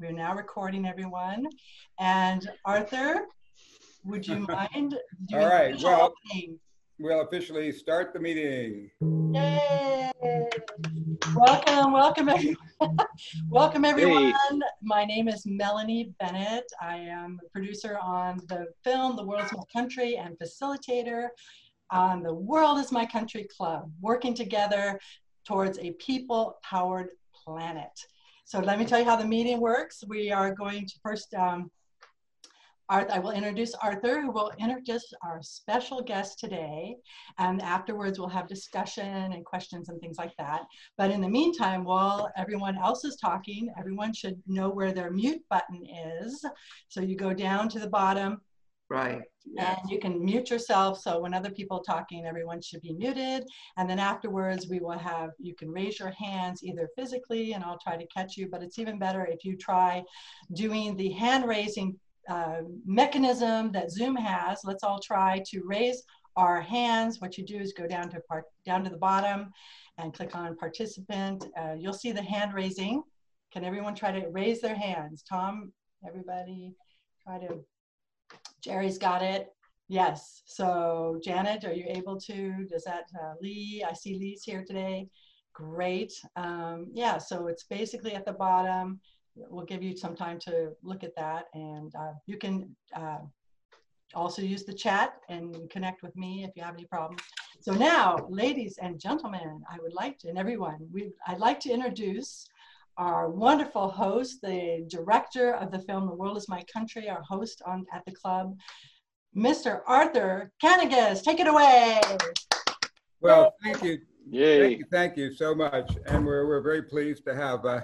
We're now recording everyone. And Arthur, would you mind doing All right, well, opening? we'll officially start the meeting. Yay! Welcome, welcome everyone. welcome everyone. Hey. My name is Melanie Bennett. I am a producer on the film The World is My Country and facilitator on the World is My Country Club, working together towards a people-powered planet. So let me tell you how the meeting works. We are going to first, um, Arthur, I will introduce Arthur, who will introduce our special guest today. And afterwards, we'll have discussion and questions and things like that. But in the meantime, while everyone else is talking, everyone should know where their mute button is. So you go down to the bottom, Right. And you can mute yourself. So when other people are talking, everyone should be muted. And then afterwards, we will have, you can raise your hands either physically and I'll try to catch you, but it's even better if you try doing the hand raising uh, mechanism that Zoom has. Let's all try to raise our hands. What you do is go down to part, down to the bottom and click on participant. Uh, you'll see the hand raising. Can everyone try to raise their hands? Tom, everybody try to Jerry's got it. Yes. So Janet, are you able to, does that, uh, Lee, I see Lee's here today. Great. Um, yeah, so it's basically at the bottom. We'll give you some time to look at that and uh, you can uh, also use the chat and connect with me if you have any problems. So now, ladies and gentlemen, I would like to, and everyone, we, I'd like to introduce our wonderful host, the director of the film The World is My Country, our host on at the club, Mr. Arthur Kanegis. Take it away. Well, thank you. Yay. Thank you, thank you so much. And we're, we're very pleased to have uh,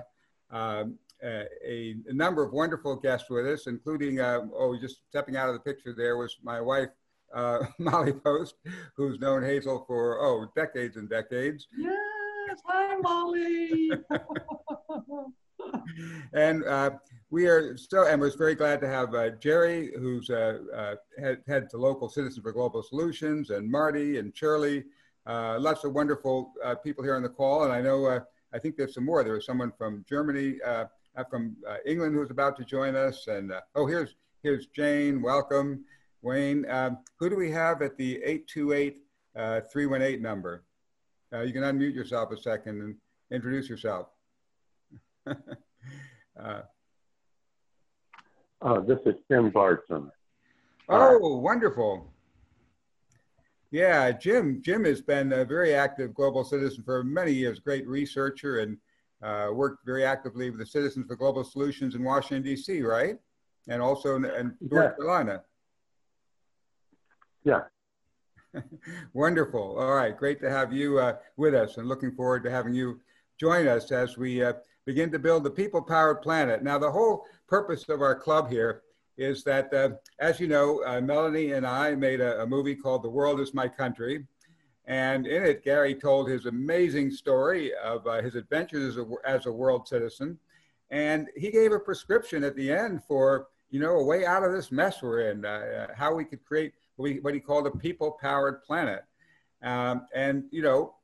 um, a, a, number of wonderful guests with us, including, uh, oh, just stepping out of the picture there was my wife, uh, Molly Post, who's known Hazel for, oh, decades and decades. Yes, hi, Molly. and uh, we are so, and we're very glad to have uh, Jerry, who's uh, uh head, head to local Citizen for Global Solutions, and Marty and Shirley. Uh, lots of wonderful uh, people here on the call, and I know I think there's some more. There was someone from Germany, from England, who's about to join us, and oh, here's here's Jane. Welcome, Wayne. Um, who do we have at the 828 318 number? you can unmute yourself a second and introduce yourself. uh, uh, this is Tim Barton. Oh, wonderful. Yeah, Jim. Jim has been a very active global citizen for many years, great researcher, and uh, worked very actively with the Citizens for Global Solutions in Washington, D.C., right? And also in, in North yeah. Carolina. Yeah. Wonderful. All right. Great to have you uh, with us and looking forward to having you join us as we uh, begin to build the people powered planet. Now, the whole purpose of our club here is that, uh, as you know, uh, Melanie and I made a, a, movie called The World is My Country. And in it, Gary told his amazing story of uh, his adventures as a, as a world citizen. And he gave a prescription at the end for, you know, a way out of this mess we're in, uh, how we could create what he, what he called a people powered planet. Um, and, you know,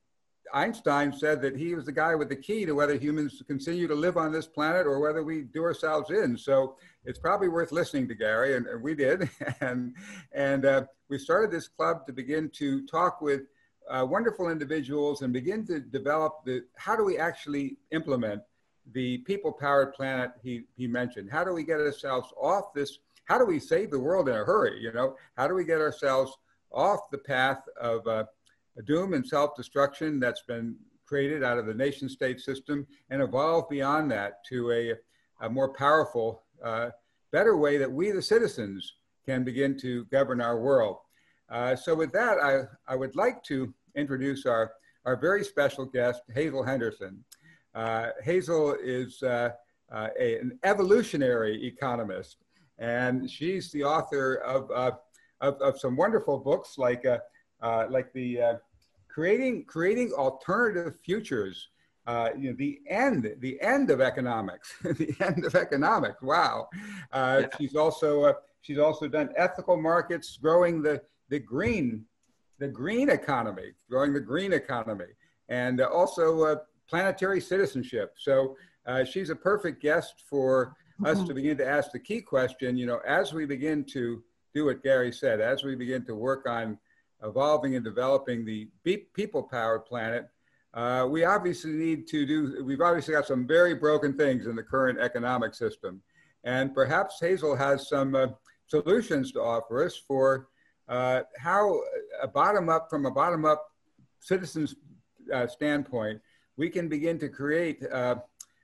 Einstein said that he was the guy with the key to whether humans continue to live on this planet or whether we do ourselves in. So it's probably worth listening to Gary, and, we did. and and uh, we started this club to begin to talk with uh, wonderful individuals and begin to develop the how do we actually implement the people-powered planet he, he mentioned. How do we get ourselves off this? How do we save the world in a hurry? You know, how do we get ourselves off the path of uh, a doom and self-destruction that's been created out of the nation state system and evolve beyond that to a, a more powerful, uh, better way that we, the citizens, can begin to govern our world. Uh, so with that, I, I would like to introduce our, our very special guest, Hazel Henderson. Uh, Hazel is uh, uh, a, an evolutionary economist, and she's the author of, uh, of, of, some wonderful books like like the creating creating alternative futures. Uh, you know, the end, the end of economics, the end of economics. Wow. Uh, yeah. She's also uh, she's also done ethical markets, growing the the green, the green economy, growing the green economy, and also planetary citizenship. So she's a perfect guest for us mm-hmm. to begin to ask the key question, you know, as we begin to do what Gary said, as we begin to work on evolving and developing the people powered planet, uh, we obviously need to do, we've obviously got some very broken things in the current economic system. And perhaps Hazel has some uh, solutions to offer us for uh, how a bottom up, from a bottom up citizens uh, standpoint, we can begin to create uh,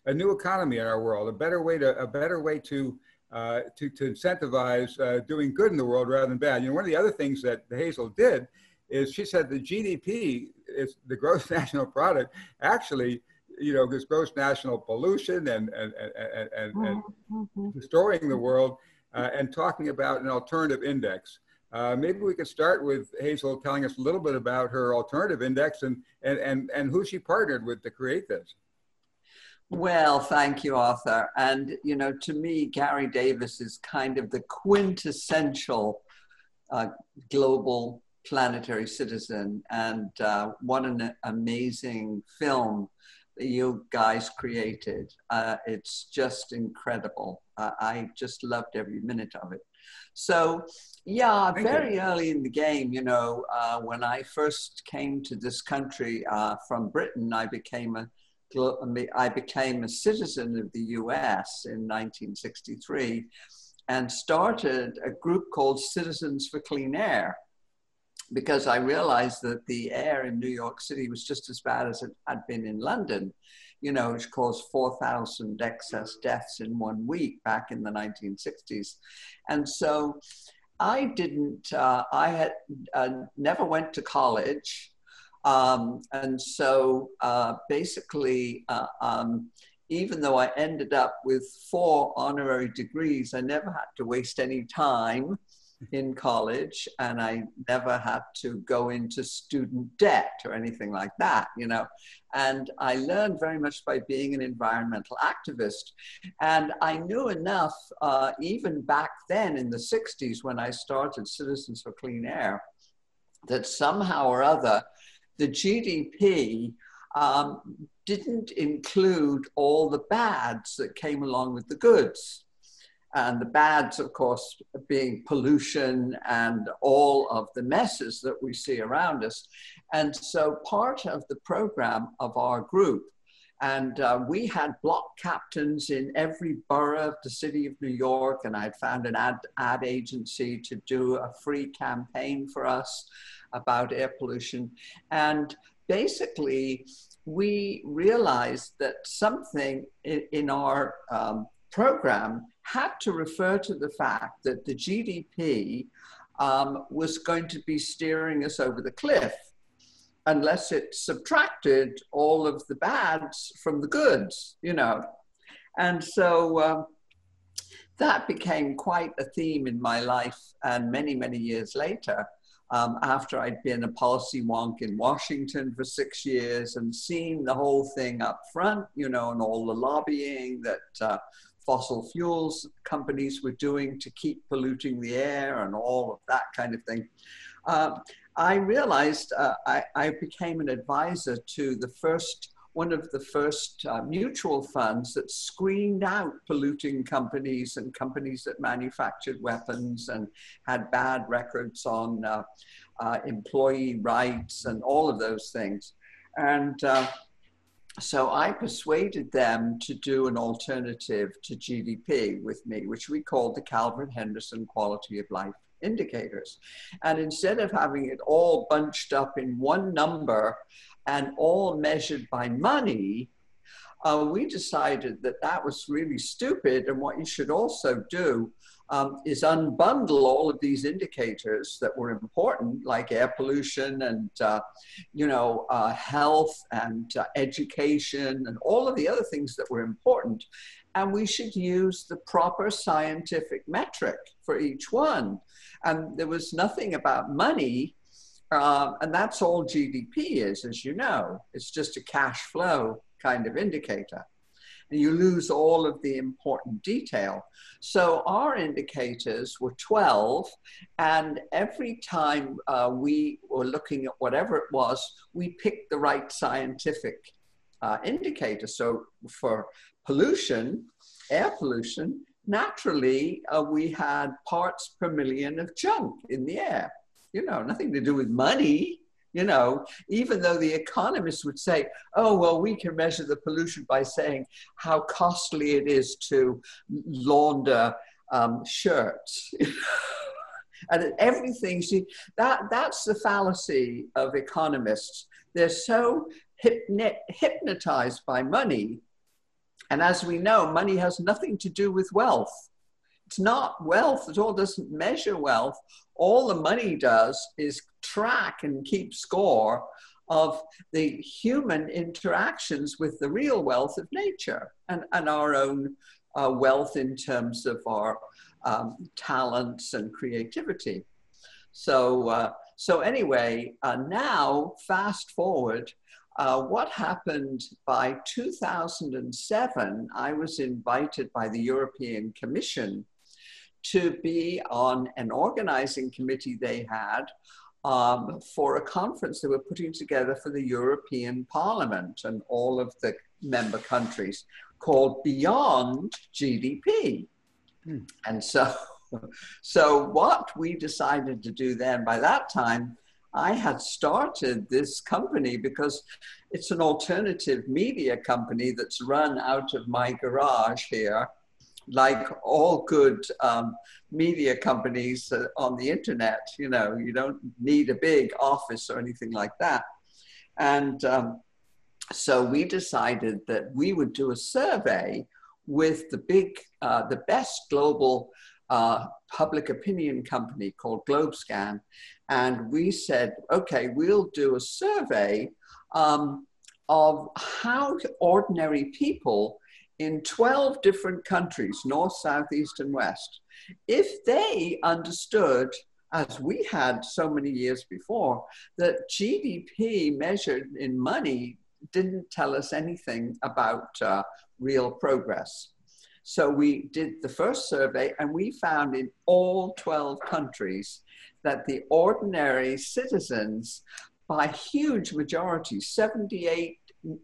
a new economy in our world, a better way to, a better way to uh, to, to incentivize uh, doing good in the world rather than bad. You know, one of the other things that Hazel did is she said the GDP is the gross national product actually, you know, this gross national pollution and, and, and, and, and mm-hmm. destroying the world uh, and talking about an alternative index. Uh, maybe we could start with Hazel telling us a little bit about her alternative index and, and, and, and who she partnered with to create this. Well, thank you, Arthur. And, you know, to me, Gary Davis is kind of the quintessential uh, global planetary citizen. And uh, what an amazing film that you guys created. Uh, it's just incredible. I just loved every minute of it. So, yeah, Thank very you. early in the game, you know, uh, when I first came to this country uh, from Britain, I became a I became a citizen of the US in 1963 and started a group called Citizens for Clean Air because I realized that the air in New York City was just as bad as it had been in London, you know, which caused 4,000 excess deaths in one week back in the 1960s. And so I didn't, uh, I had uh, never went to college. Um, and so uh, basically, uh, um, even though I ended up with four honorary degrees, I never had to waste any time in college and I never had to go into student debt or anything like that, you know. And I learned very much by being an environmental activist. And I knew enough, uh, even back then in the 60s when I started Citizens for Clean Air, that somehow or other, the GDP um, didn't include all the bads that came along with the goods. And the bads, of course, being pollution and all of the messes that we see around us. And so, part of the program of our group, and uh, we had block captains in every borough of the city of New York, and I had found an ad, ad agency to do a free campaign for us about air pollution. And basically, we realized that something in, our um, program had to refer to the fact that the GDP um, was going to be steering us over the cliff unless it subtracted all of the bads from the goods, you know. And so um, that became quite a theme in my life. And many, many years later, um, after I'd been a policy wonk in Washington for six years and seen the whole thing up front, you know, and all the lobbying that uh, fossil fuels companies were doing to keep polluting the air and all of that kind of thing. Uh, I realized uh, I, I, became an advisor to the first one of the first uh, mutual funds that screened out polluting companies and companies that manufactured weapons and had bad records on uh, uh, employee rights and all of those things. And uh, so I persuaded them to do an alternative to GDP with me, which we called the Calvert Henderson Quality of Life Indicators. And instead of having it all bunched up in one number and all measured by money, uh, we decided that that was really stupid. And what you should also do um, is unbundle all of these indicators that were important, like air pollution and uh, you know uh, health and uh, education and all of the other things that were important, and we should use the proper scientific metric for each one. And there was nothing about money um, and that's all GDP is, as you know. It's just a cash flow kind of indicator. And you lose all of the important detail. So our indicators were 12, and every time uh, we were looking at whatever it was, we picked the right scientific uh, indicator. So for pollution, air pollution, naturally uh, we had parts per million of junk in the air. You know, nothing to do with money. You know, even though the economists would say, oh, well, we can measure the pollution by saying how costly it is to launder um, shirts. and everything, see, that, that's the fallacy of economists. They're so hypnot- hypnotized by money. And as we know, money has nothing to do with wealth. It's not wealth at all, doesn't measure wealth. All the money does is track and keep score of the human interactions with the real wealth of nature and, and our own uh, wealth in terms of our um, talents and creativity. So, uh, so anyway, uh, now fast forward, uh, what happened by 2007, I was invited by the European Commission to be on an organizing committee they had um, for a conference they were putting together for the European Parliament and all of the member countries called Beyond GDP. Hmm. And so, so what we decided to do then, by that time, I had started this company because it's an alternative media company that's run out of my garage here like all good um, media companies uh, on the internet, you know, you don't need a big office or anything like that. And um, so we decided that we would do a survey with the big, uh, the best global uh, public opinion company called GlobeScan. And we said, okay, we'll do a survey um, of how ordinary people in 12 different countries, north, south, east, and west, if they understood, as we had so many years before, that GDP measured in money didn't tell us anything about uh, real progress. So we did the first survey and we found in all 12 countries that the ordinary citizens, by huge majority, 78,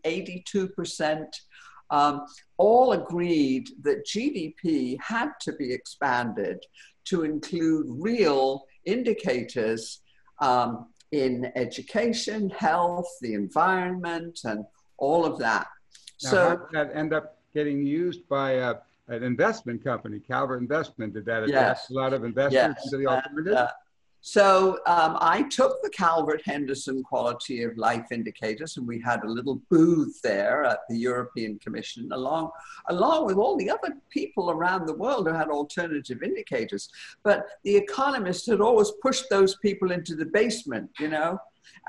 82%, um, all agreed that GDP had to be expanded to include real indicators um, in education, health, the environment, and all of that. Now, so, how did that end up getting used by uh, an investment company, Calvert Investment? Did that attract yes. a lot of investors yes. into the alternative? Uh, so um, I took the Calvert Henderson quality of life indicators, and we had a little booth there at the European Commission, along along with all the other people around the world who had alternative indicators. But the economists had always pushed those people into the basement, you know,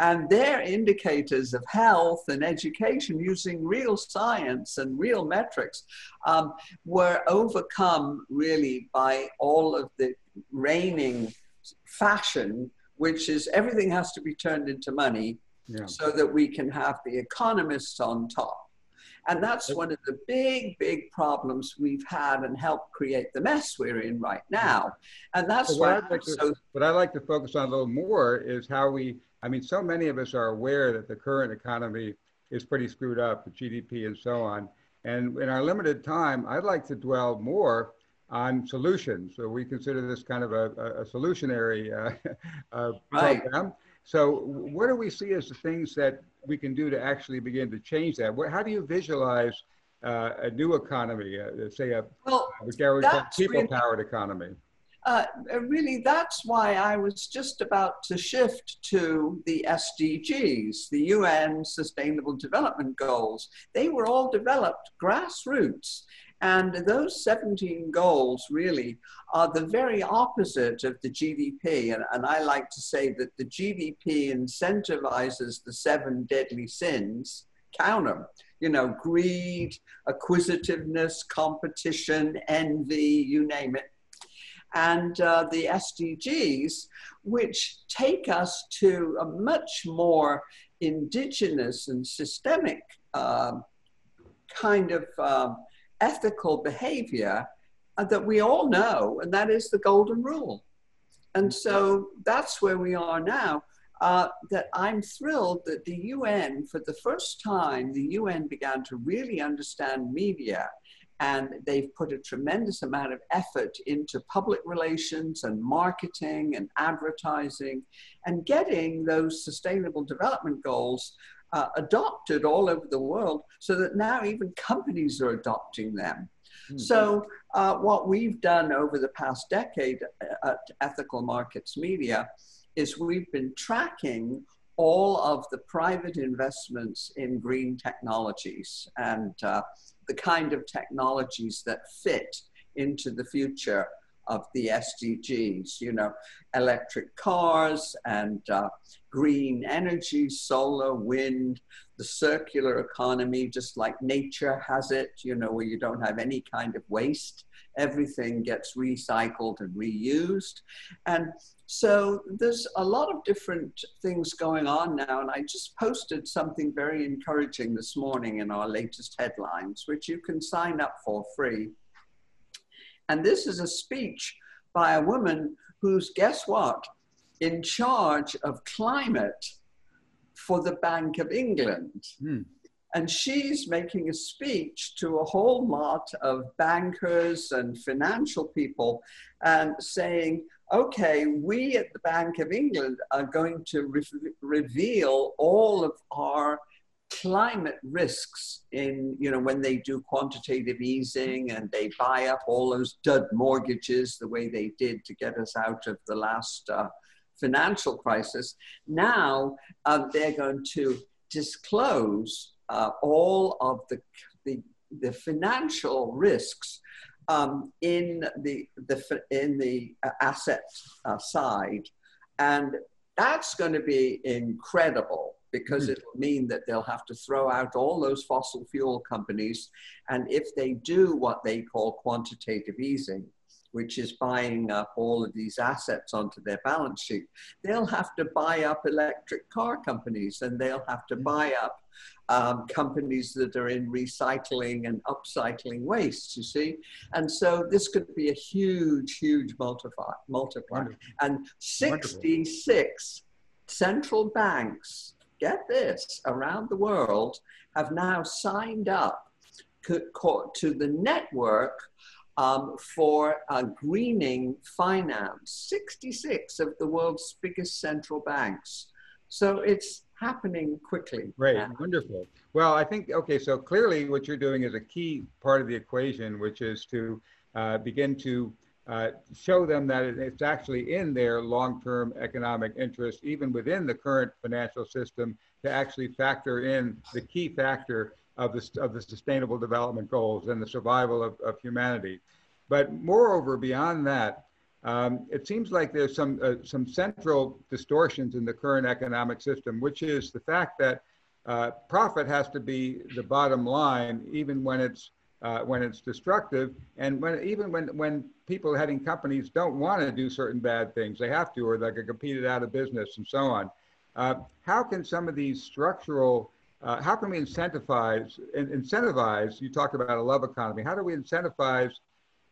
and their indicators of health and education using real science and real metrics um, were overcome really by all of the reigning fashion, which is everything has to be turned into money yeah. so that we can have the economists on top. And that's one of the big, big problems we've had and helped create the mess we're in right now. And that's so why. I'd like to, so, what I'd like to focus on a little more is how we, I mean, so many of us are aware that the current economy is pretty screwed up, the GDP and so on. And in our limited time, I'd like to dwell more on solutions. So we consider this kind of a, a solutionary uh, uh, right. program. So what do we see as the things that we can do to actually begin to change that? How do you visualize uh, a new economy, uh, say a, well, a people-powered really, economy? Uh, really, that's why I was just about to shift to the SDGs, the UN Sustainable Development Goals. They were all developed grassroots. And those 17 goals really are the very opposite of the GDP. And, and I like to say that the GDP incentivizes the seven deadly sins, count them, you know, greed, acquisitiveness, competition, envy, you name it. And uh, the SDGs, which take us to a much more indigenous and systemic uh, kind of um, ethical behavior uh, that we all know, and that is the golden rule. And so that's where we are now. Uh, that I'm thrilled that the UN, for the first time, the UN began to really understand media and they've put a tremendous amount of effort into public relations and marketing and advertising and getting those sustainable development goals uh, adopted all over the world so that now even companies are adopting them. Mm-hmm. So, uh, what we've done over the past decade at Ethical Markets Media is we've been tracking all of the private investments in green technologies and uh, the kind of technologies that fit into the future of the SDGs, you know, electric cars and uh, green energy, solar, wind, the circular economy, just like nature has it, you know, where you don't have any kind of waste. Everything gets recycled and reused. And so there's a lot of different things going on now. And I just posted something very encouraging this morning in our latest headlines, which you can sign up for free. And this is a speech by a woman who's, guess what, in charge of climate for the Bank of England. Hmm. And she's making a speech to a whole lot of bankers and financial people and saying, okay, we at the Bank of England are going to re- reveal all of our climate risks in, you know, when they do quantitative easing and they buy up all those dud mortgages the way they did to get us out of the last uh, financial crisis. Now uh, they're going to disclose uh, all of the, the, the financial risks um, in the, the in the uh, asset uh, side, and that's going to be incredible because mm. it will mean that they'll have to throw out all those fossil fuel companies. And if they do what they call quantitative easing, which is buying up all of these assets onto their balance sheet, they'll have to buy up electric car companies and they'll have to mm. buy up um, companies that are in recycling and upcycling waste, you see. And so this could be a huge, huge multiplier. multiplier. And 66 Wonderful. central banks get this, around the world have now signed up to the network um, for uh, greening finance, 66 of the world's biggest central banks. So it's happening quickly. Great, now. wonderful. Well, I think, okay, so clearly what you're doing is a key part of the equation, which is to uh, begin to uh, show them that it's actually in their long-term economic interest, even within the current financial system, to actually factor in the key factor of the, of the sustainable development goals and the survival of, of humanity. But moreover, beyond that, um, it seems like there's some, uh, some central distortions in the current economic system, which is the fact that uh, profit has to be the bottom line, even when it's uh, when it's destructive, and when even when when people heading companies don't want to do certain bad things, they have to, or they get competed out of business and so on. Uh, how can some of these structural uh, how can we incentivize incentivize you talked about a love economy how do we incentivize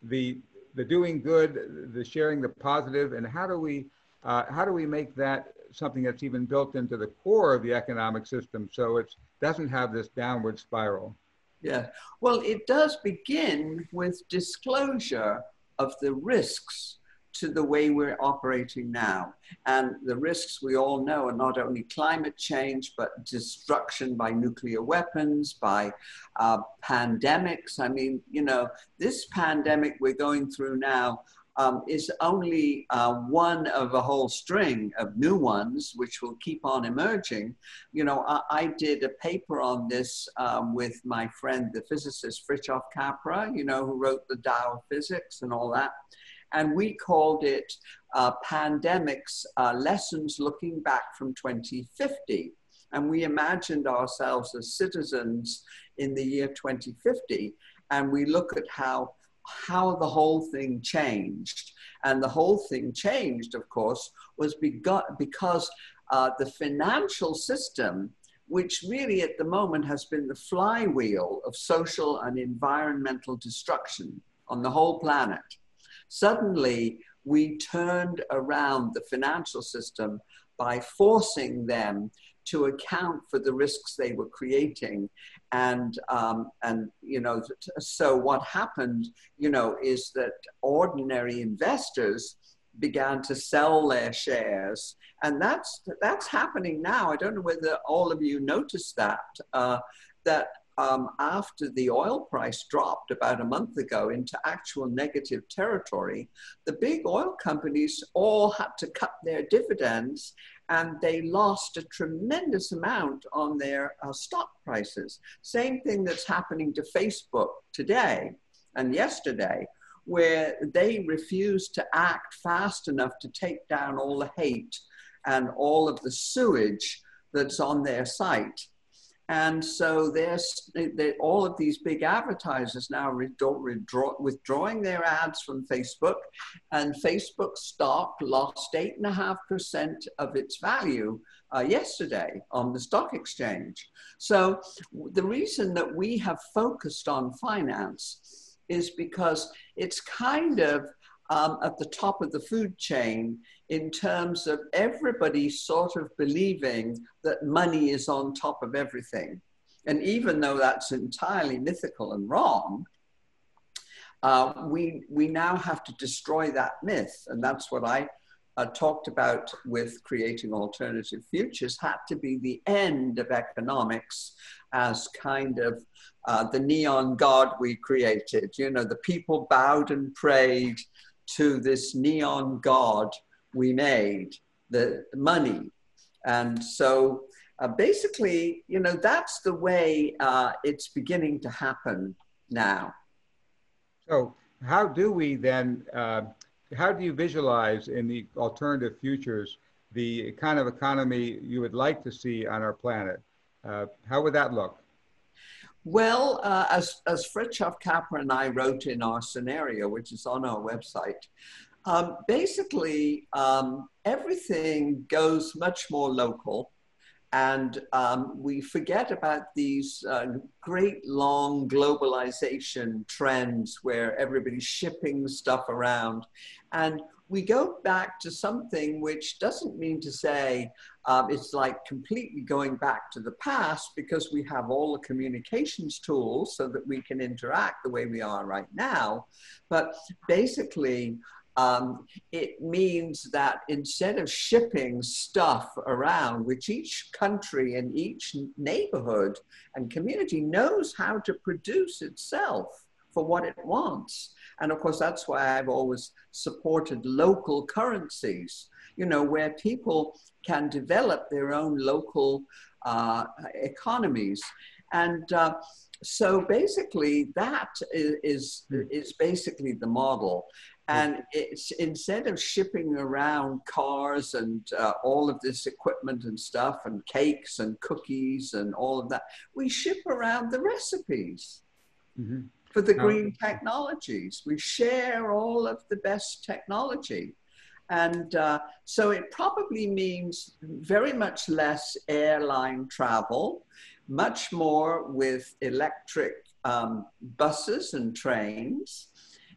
the the doing good the sharing the positive and how do we uh, how do we make that something that's even built into the core of the economic system so it doesn't have this downward spiral yeah. Well, it does begin with disclosure of the risks to the way we're operating now. And the risks we all know are not only climate change, but destruction by nuclear weapons, by uh, pandemics. I mean, you know, this pandemic we're going through now um, is only uh, one of a whole string of new ones, which will keep on emerging. You know, I, I did a paper on this um, with my friend, the physicist Fritjof Capra, you know, who wrote the Tao of Physics and all that. And we called it uh, Pandemics uh, Lessons Looking Back from 2050. And we imagined ourselves as citizens in the year 2050. And we look at how how the whole thing changed. And the whole thing changed, of course, was because uh, the financial system, which really at the moment has been the flywheel of social and environmental destruction on the whole planet, suddenly we turned around the financial system by forcing them to account for the risks they were creating. And, um, and, you know, so what happened, you know, is that ordinary investors began to sell their shares. And that's, that's happening now. I don't know whether all of you noticed that, uh, that um, after the oil price dropped about a month ago into actual negative territory, the big oil companies all had to cut their dividends and they lost a tremendous amount on their uh, stock prices. Same thing that's happening to Facebook today and yesterday, where they refuse to act fast enough to take down all the hate and all of the sewage that's on their site. And so there's they, all of these big advertisers now withdraw, withdrawing their ads from Facebook, and Facebook stock lost eight and a half percent of its value uh, yesterday on the stock exchange. So the reason that we have focused on finance is because it's kind of um, at the top of the food chain in terms of everybody sort of believing that money is on top of everything. And even though that's entirely mythical and wrong, uh, we, we now have to destroy that myth. And that's what I uh, talked about with creating alternative futures had to be the end of economics as kind of uh, the neon god we created. You know, the people bowed and prayed to this neon god we made, the money. And so uh, basically, you know, that's the way uh, it's beginning to happen now. So, how do we then, uh, how do you visualize in the alternative futures the kind of economy you would like to see on our planet? Uh, how would that look? Well, uh, as, as Fritjof Capra and I wrote in our scenario, which is on our website, um, basically um, everything goes much more local and um, we forget about these uh, great long globalization trends where everybody's shipping stuff around. And we go back to something which doesn't mean to say um, it's like completely going back to the past because we have all the communications tools so that we can interact the way we are right now. But basically, um, it means that instead of shipping stuff around, which each country and each neighborhood and community knows how to produce itself for what it wants. And of course, that's why I've always supported local currencies, you know, where people can develop their own local uh, economies. And uh, so basically, that is, is, is basically the model. And it's instead of shipping around cars and uh, all of this equipment and stuff and cakes and cookies and all of that, we ship around the recipes mm-hmm. for the green technologies. We share all of the best technology. And uh, so it probably means very much less airline travel, much more with electric um, buses and trains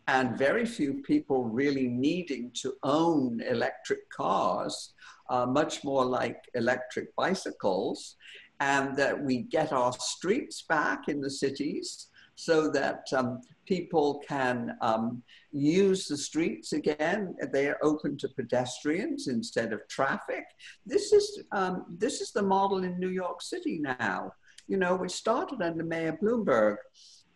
and very few people really needing to own electric cars, uh, much more like electric bicycles, and that we get our streets back in the cities so that um, people can um, use the streets again. They are open to pedestrians instead of traffic. This is, um, this is the model in New York City now, you know, which started under Mayor Bloomberg,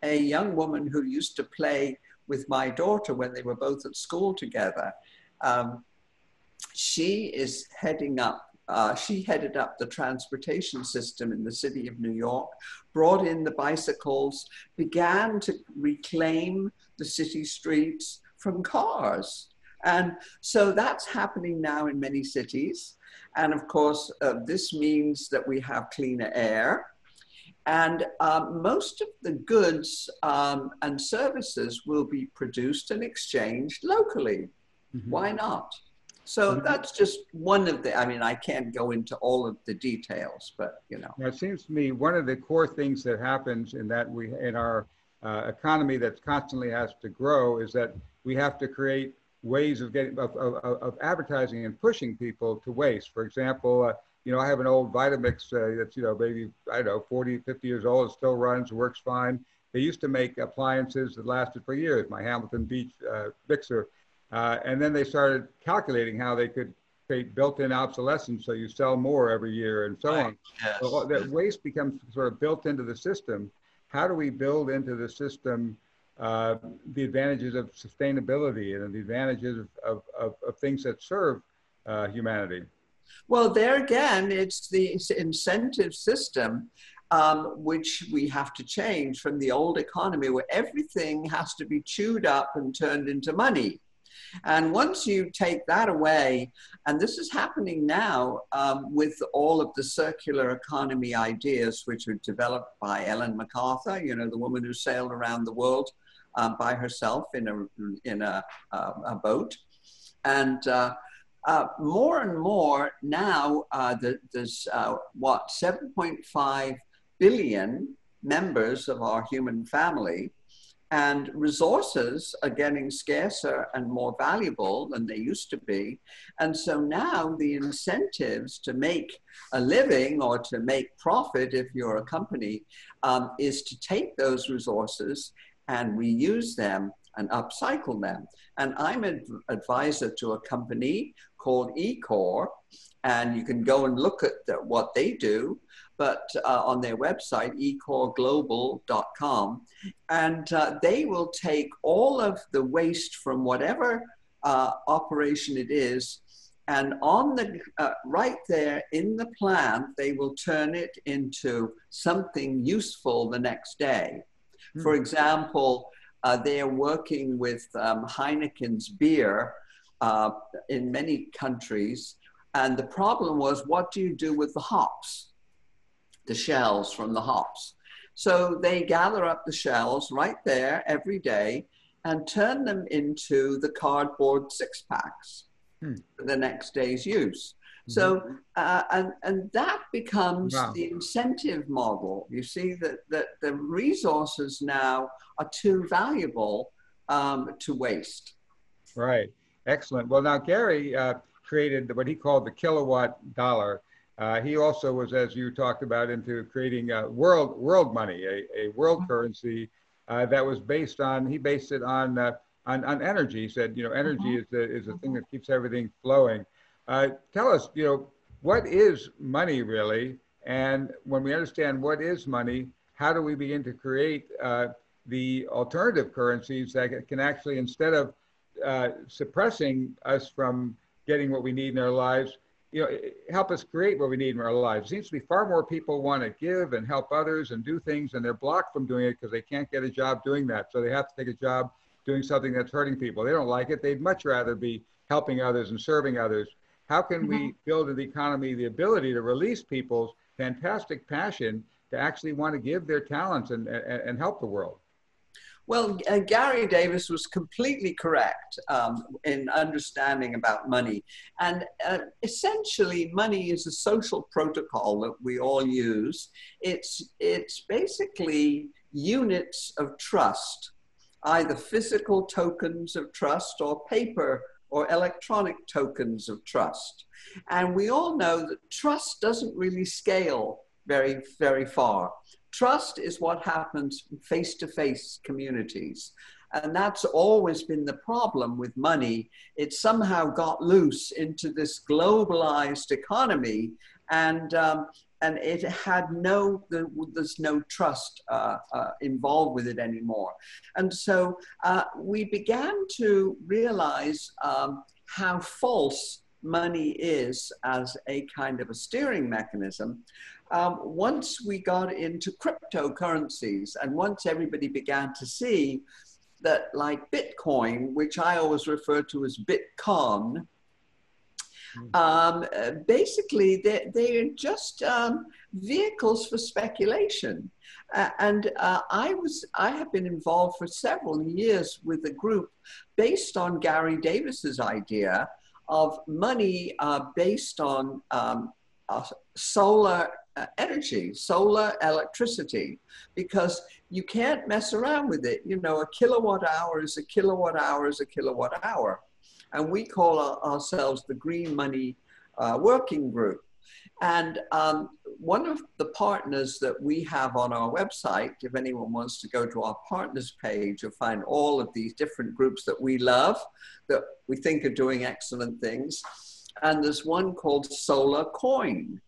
a young woman who used to play with my daughter when they were both at school together. Um, she is heading up uh, she headed up the transportation system in the city of New York, brought in the bicycles, began to reclaim the city streets from cars. And so that's happening now in many cities. And of course, uh, this means that we have cleaner air. And um, most of the goods um, and services will be produced and exchanged locally. Mm-hmm. Why not? So mm-hmm. that's just one of the, I mean, I can't go into all of the details, but you know. Now, it seems to me one of the core things that happens in that we, in our uh, economy that constantly has to grow is that we have to create ways of getting, of, of, of advertising and pushing people to waste. For example, uh, you know, I have an old Vitamix uh, that's, you know, maybe, I don't know, 40, 50 years old. It still runs, works fine. They used to make appliances that lasted for years, my Hamilton Beach uh, mixer. Uh, and then they started calculating how they could create built-in obsolescence so you sell more every year and so Right, on. yes. So that waste becomes sort of built into the system. How do we build into the system uh, the advantages of sustainability and the advantages of, of, of, of things that serve uh, humanity? Well, there again, it's the incentive system um, which we have to change from the old economy where everything has to be chewed up and turned into money. And once you take that away, and this is happening now um, with all of the circular economy ideas which were developed by Ellen MacArthur, you know, the woman who sailed around the world uh, by herself in a, in a, uh, a boat. And uh, uh, more and more now, uh, the, there's uh, what, 7.5 billion members of our human family, and resources are getting scarcer and more valuable than they used to be. And so now the incentives to make a living or to make profit, if you're a company, um, is to take those resources and reuse them and upcycle them. And I'm an advisor to a company called eCore, and you can go and look at the, what they do but uh, on their website, ecoreglobal.com. And uh, they will take all of the waste from whatever uh, operation it is, and on the uh, right there in the plant, they will turn it into something useful the next day. Mm-hmm. For example, uh, they are working with um, Heineken's beer uh, in many countries. And the problem was, what do you do with the hops? The shells from the hops. So they gather up the shells right there every day and turn them into the cardboard six packs hmm. for the next day's use. Mm-hmm. So, uh, and, and that becomes wow. the incentive model. You see that, that the resources now are too valuable um, to waste. Right. Excellent. Well, now Gary uh, created what he called the kilowatt dollar. Uh, he also was, as you talked about, into creating a world world money, a, a world mm-hmm. currency uh, that was based on. He based it on uh, on, on energy. He said, you know, energy mm-hmm. is the is the thing that keeps everything flowing. Uh, tell us, you know, what is money really? And when we understand what is money, how do we begin to create uh, the alternative currencies that can actually, instead of uh, suppressing us from getting what we need in our lives, you know, help us create what we need in our lives. It seems to be far more people want to give and help others and do things, and they're blocked from doing it because they can't get a job doing that. So they have to take a job doing something that's hurting people. They don't like it. They'd much rather be helping others and serving others. How can mm-hmm. we build in the economy the ability to release people's fantastic passion to actually want to give their talents and, and, and help the world? Well, uh, Gary Davis was completely correct um, in understanding about money. And uh, essentially, money is a social protocol that we all use. It's, it's basically units of trust, either physical tokens of trust or paper or electronic tokens of trust. And we all know that trust doesn't really scale very, very far. Trust is what happens face to face communities. And that's always been the problem with money. It somehow got loose into this globalized economy, and um, and it had no there's no trust uh, uh, involved with it anymore. And so uh, we began to realize um, how false money is as a kind of a steering mechanism um, once we got into cryptocurrencies and once everybody began to see that like Bitcoin, which I always refer to as BitCon, hmm. um, basically they're, they're just um, vehicles for speculation. Uh, and uh, I was I have been involved for several years with a group based on Gary Davis's idea of money uh, based on um, solar uh, energy, solar electricity, because you can't mess around with it. You know, a kilowatt hour is a kilowatt hour is a kilowatt hour. And we call our, ourselves the Green Money uh, Working Group. And um, one of the partners that we have on our website, if anyone wants to go to our partners page, you'll find all of these different groups that we love, that we think are doing excellent things. And there's one called Solar Coin.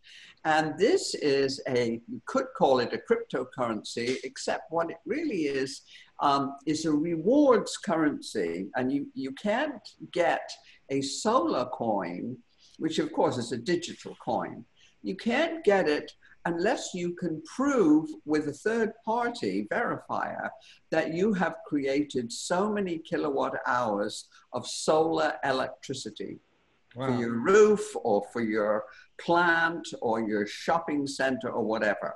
And this is a, you could call it a cryptocurrency, except what it really is, um, is a rewards currency. And you, you can't get a solar coin, which of course is a digital coin. You can't get it unless you can prove with a third party verifier that you have created so many kilowatt hours of solar electricity wow. for your roof or for your plant or your shopping center or whatever.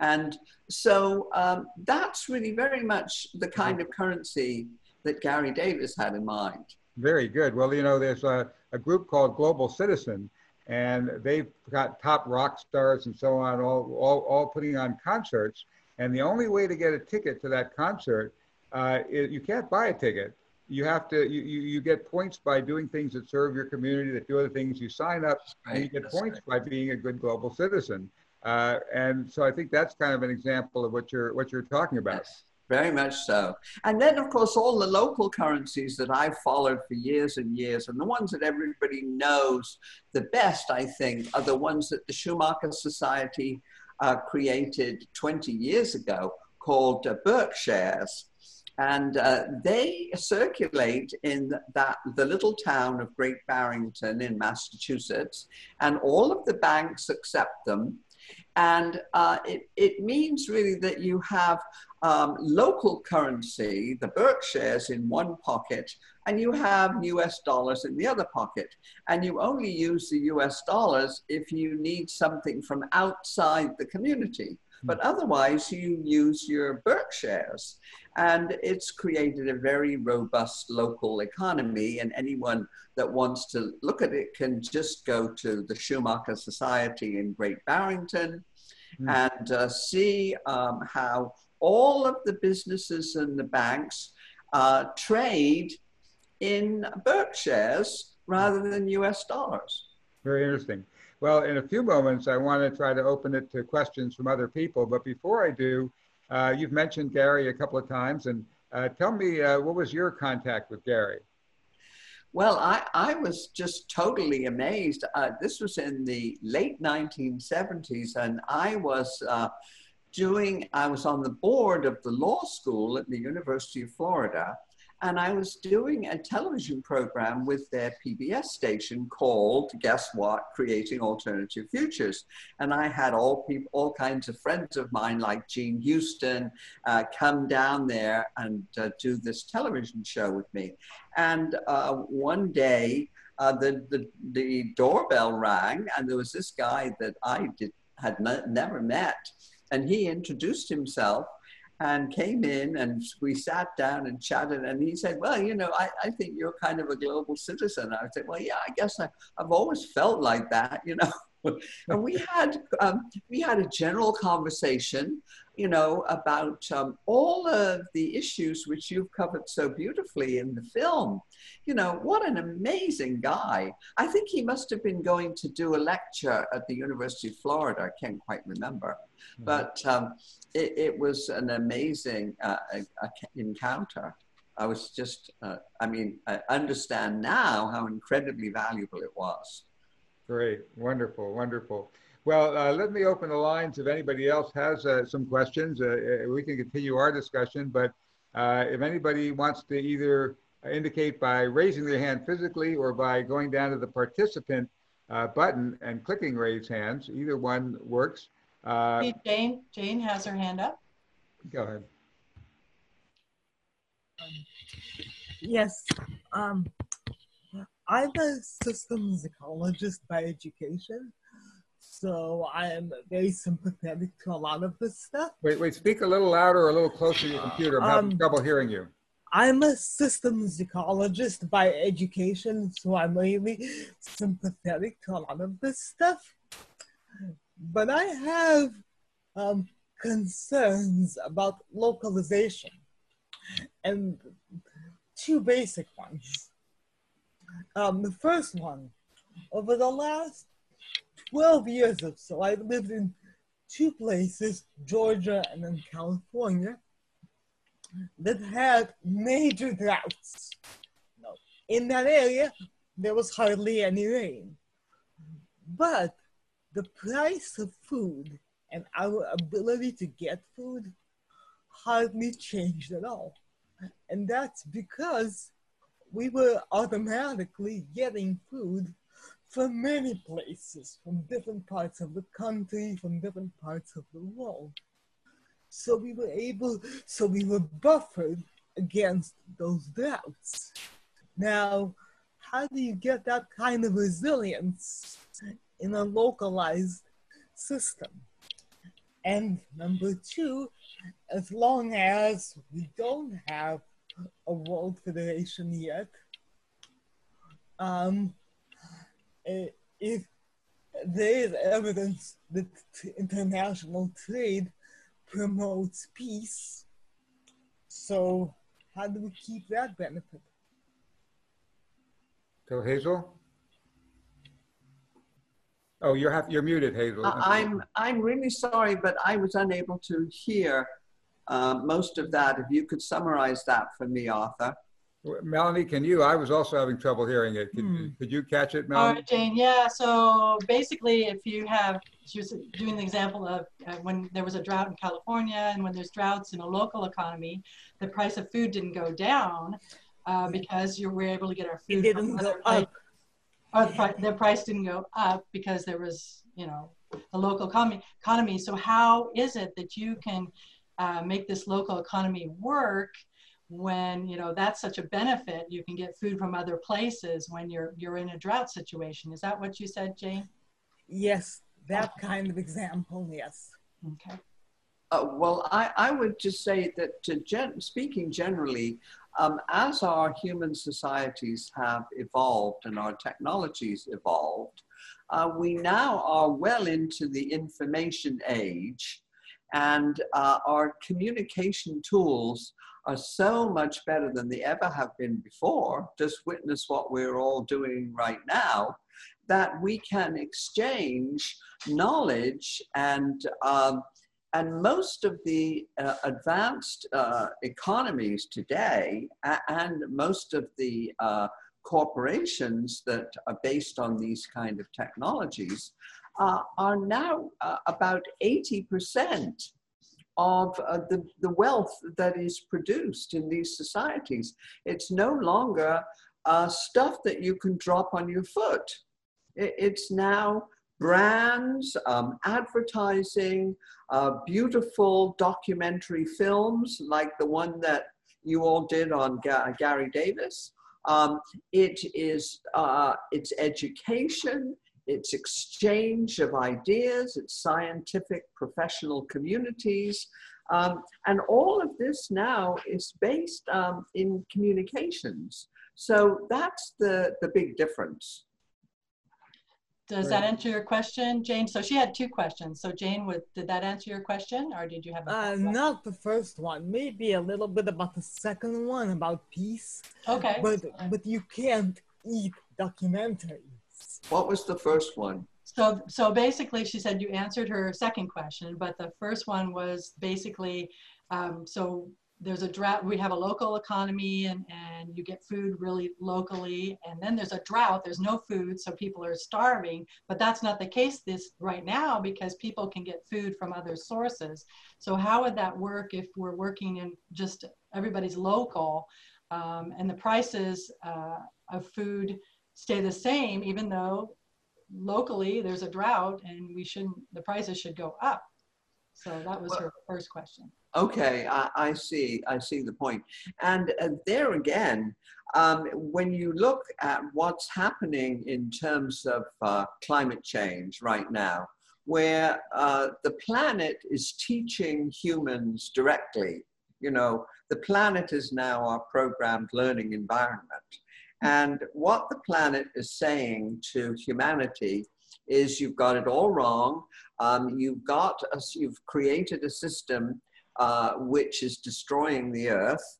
And so um, that's really very much the kind of currency that Gary Davis had in mind. Very good. Well, you know, there's a, a group called Global Citizen, and they've got top rock stars and so on, all, all, all putting on concerts. And the only way to get a ticket to that concert, uh, is, you can't buy a ticket you have to you, you, you get points by doing things that serve your community that do other things you sign up right. and you get that's points right. by being a good global citizen uh, and so i think that's kind of an example of what you're what you're talking about yes, very much so and then of course all the local currencies that i've followed for years and years and the ones that everybody knows the best i think are the ones that the schumacher society uh, created 20 years ago called uh, berkshares and uh, they circulate in that the little town of Great Barrington in Massachusetts, and all of the banks accept them. And uh, it, it means really that you have um, local currency, the BerkShares, in one pocket, and you have US dollars in the other pocket. And you only use the US dollars if you need something from outside the community. But otherwise, you use your BerkShares. And it's created a very robust local economy. And anyone that wants to look at it can just go to the Schumacher Society in Great Barrington mm. and uh, see um, how all of the businesses and the banks uh, trade in BerkShares rather than US dollars. Very interesting. Well, in a few moments, I want to try to open it to questions from other people. But before I do, uh, you've mentioned Gary a couple of times, and uh, tell me uh, what was your contact with Gary? Well, I, I was just totally amazed. Uh, this was in the late 1970s, and I was uh, doing, I was on the board of the law school at the University of Florida and I was doing a television program with their PBS station called, guess what, Creating Alternative Futures. And I had all people, all kinds of friends of mine like Jean Houston uh, come down there and uh, do this television show with me. And uh, one day, uh, the, the, the doorbell rang, and there was this guy that I did, had never met. And he introduced himself and came in and we sat down and chatted and he said well you know i, I think you're kind of a global citizen. I said well yeah i guess I, i've always felt like that you know? And we had um, we had a general conversation you know about um, all of the issues which you've covered so beautifully in the film. You know what an amazing guy. I think he must have been going to do a lecture at the university of florida. I can't quite remember. Mm-hmm. but um, it, it, was an amazing uh, encounter. I was just uh, i mean i understand now how incredibly valuable it was. Great, wonderful, wonderful. Well, uh, let me open the lines if anybody else has uh, some questions. Uh, uh we can continue our discussion, but uh, if anybody wants to either indicate by raising their hand physically or by going down to the participant uh, button and clicking raise hands, either one works. Jane, Jane has her hand up. Go ahead. yes. Um, I'm a systems ecologist by education, so I am very sympathetic to a lot of this stuff. Wait, wait, speak a little louder or a little closer to your computer. I'm having um, trouble hearing you. I'm a systems ecologist by education, so I'm really sympathetic to a lot of this stuff. But I have um, concerns about localization, and two basic ones. Um, the first one, over the last 12 years or so, I lived in two places, Georgia and then California, that had major droughts. No, in that area, there was hardly any rain. But the price of food and our ability to get food hardly changed at all. And that's because we were automatically getting food from many places, from different parts of the country, from different parts of the world. So we were able, so we were buffered against those droughts. Now, how do you get that kind of resilience in a localized system? And number two, as long as we don't have a world federation yet, um, if there is evidence that international trade promotes peace, so how do we keep that benefit? So Hazel? Oh, you're, have, you're muted, Hazel. Uh, I'm, I'm really sorry, but I was unable to hear uh, most of that. If you could summarize that for me, Arthur. Melanie, can you? I was also having trouble hearing it. Could, hmm. could you catch it, Melanie? All right, Jane. Yeah. So basically, if you have, she was doing the example of uh, when there was a drought in California, and when there's droughts in a local economy, the price of food didn't go down uh, because you were able to get our food. It didn't go up. Or the, the price didn't go up because there was, you know, the local economy. economy. So how is it that you can uh, make this local economy work? When you know that's such a benefit you can get food from other places when you're you're in a drought situation. Is that what you said jane? Yes that kind of example yes. Okay. Uh, well, I, I would just say that gen- speaking generally, um, as our human societies have evolved and our technologies evolved, uh, we now are well into the information age, and uh, our communication tools are so much better than they ever have been before. Just witness what we're all doing right now, that we can exchange knowledge and um, and most of the uh, advanced uh, economies today and most of the uh, corporations that are based on these kind of technologies uh, are now uh, about 80% of uh, the, the wealth that is produced in these societies. It's no longer uh, stuff that you can drop on your foot. It's now brands, um, advertising, uh, beautiful documentary films like the one that you all did on Ga Gary Davis. Um, it is uh, it's education, it's exchange of ideas, it's scientific professional communities. Um, and all of this now is based um, in communications. So that's the, the big difference. Does that answer your question, Jane? So she had two questions. So Jane, would, did that answer your question or did you have a uh, Not the first one, maybe a little bit about the second one about peace. Okay. But, but you can't eat What was the first one? So, so basically, she said you answered her second question, but the first one was basically, um, so there's a drought, we have a local economy and, and you get food really locally. And then there's a drought, there's no food, so people are starving. But that's not the case this right now because people can get food from other sources. So how would that work if we're working in just everybody's local um, and the prices uh, of food stay the same, even though locally there's a drought and we shouldn't, the prices should go up. So that was well, her first question. Okay, I, I, see. I see the point. And uh, there again, um, when you look at what's happening in terms of uh, climate change right now, where uh, the planet is teaching humans directly, you know, the planet is now our programmed learning environment. And what the planet is saying to humanity is you've got it all wrong. Um, you've got a, you've created a system uh, which is destroying the earth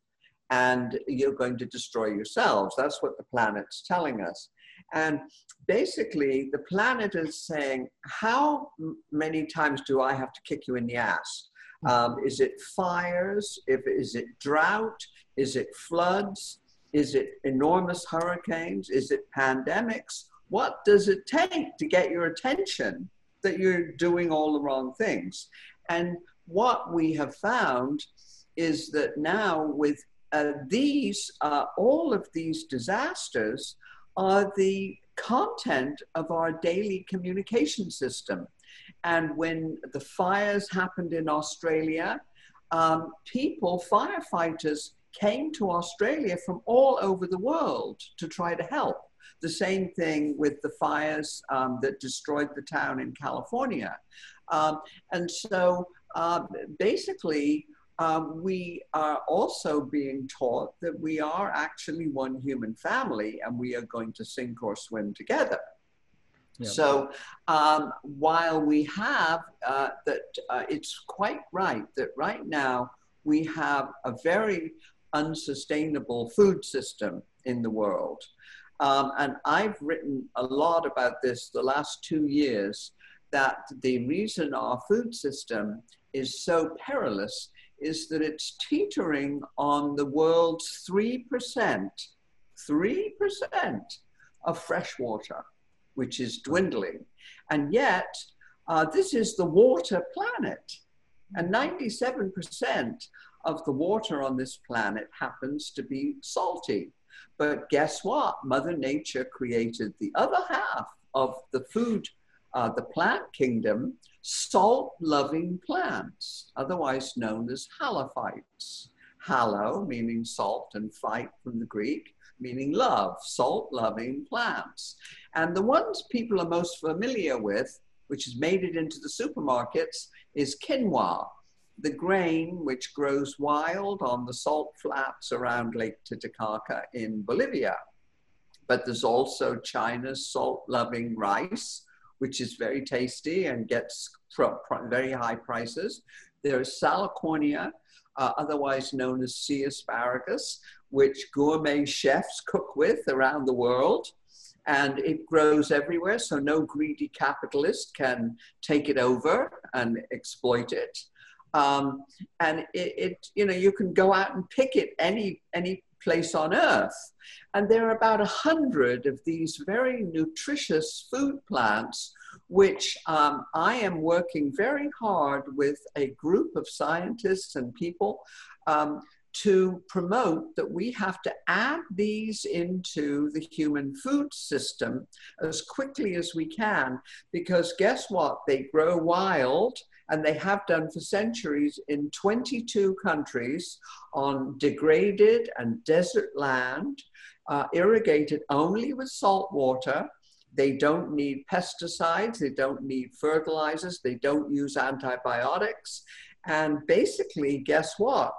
and you're going to destroy yourselves. That's what the planet's telling us. And basically, the planet is saying, How many times do I have to kick you in the ass? Um, is it fires? If, is it drought? Is it floods? Is it enormous hurricanes? Is it pandemics? What does it take to get your attention that you're doing all the wrong things? And what we have found is that now with uh, these, uh, all of these disasters are the content of our daily communication system. And when the fires happened in Australia, um, people, firefighters, came to Australia from all over the world to try to help. The same thing with the fires um, that destroyed the town in California. Um, and so uh, basically, um, we are also being taught that we are actually one human family and we are going to sink or swim together. Yeah. So um, while we have uh, that, uh, it's quite right that right now we have a very unsustainable food system in the world. Um, and I've written a lot about this the last two years that the reason our food system is so perilous is that it's teetering on the world's 3%, 3% of fresh water, which is dwindling. And yet, uh, this is the water planet. And 97% of the water on this planet happens to be salty. But guess what? Mother Nature created the other half of the food, uh, the plant kingdom, salt loving plants, otherwise known as halophytes. Halo, meaning salt, and phyte from the Greek, meaning love, salt loving plants. And the ones people are most familiar with, which has made it into the supermarkets, is quinoa, the grain which grows wild on the salt flats around Lake Titicaca in Bolivia. But there's also China's salt loving rice, which is very tasty and gets very high prices. There's Salicornia, uh, otherwise known as sea asparagus, which gourmet chefs cook with around the world. And it grows everywhere, so no greedy capitalist can take it over and exploit it. Um, and it, it, you know, you can go out and pick it any, any place on earth. And there are about a hundred of these very nutritious food plants, which um, I am working very hard with a group of scientists and people um, to promote that we have to add these into the human food system as quickly as we can, because guess what? They grow wild and they have done for centuries in 22 countries on degraded and desert land, uh, irrigated only with salt water. They don't need pesticides, they don't need fertilizers, they don't use antibiotics. And basically, guess what?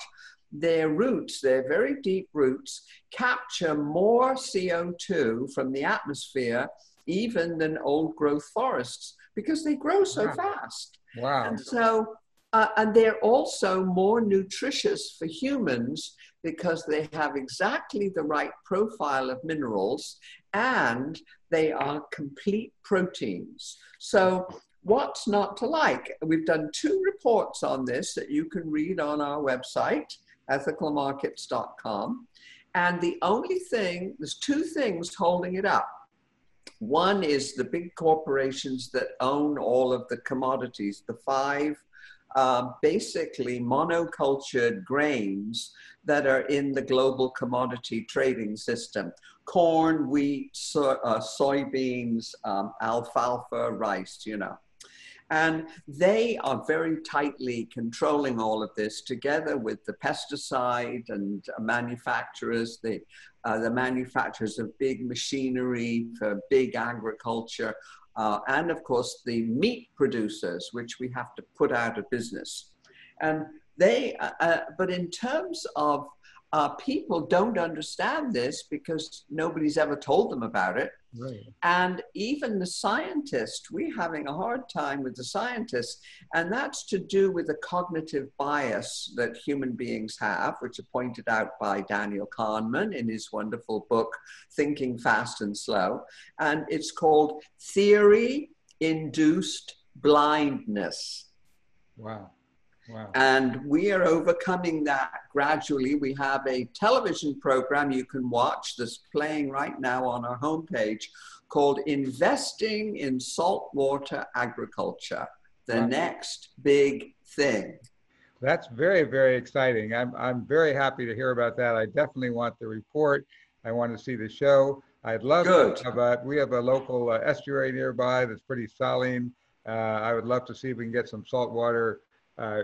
Their roots, their very deep roots, capture more CO2 from the atmosphere even than old growth forests because they grow so fast. Wow. And so, uh, and they're also more nutritious for humans because they have exactly the right profile of minerals and they are complete proteins. So, what's not to like? We've done two reports on this that you can read on our website, ethicalmarkets.com. And the only thing, there's two things holding it up. One is the big corporations that own all of the commodities, the five uh, basically monocultured grains that are in the global commodity trading system corn, wheat, so, uh, soybeans, um, alfalfa, rice, you know. And they are very tightly controlling all of this together with the pesticide and manufacturers, the, uh, the manufacturers of big machinery for big agriculture, uh, and of course the meat producers, which we have to put out of business. And they, uh, uh but in terms of uh, people don't understand this because nobody's ever told them about it. Right. And even the scientists, we're having a hard time with the scientists, and that's to do with the cognitive bias that human beings have, which are pointed out by Daniel Kahneman in his wonderful book, Thinking Fast and Slow. And it's called Theory Induced Blindness. Wow. Wow. And we are overcoming that gradually. We have a television program you can watch that's playing right now on our homepage called Investing in Saltwater Agriculture, the Wow. next big thing. That's very, very exciting. I'm, I'm very happy to hear about that. I definitely want the report. I want to see the show. I'd love Good. to have a, we have a local uh, estuary nearby that's pretty saline. Uh, I would love to see if we can get some saltwater uh,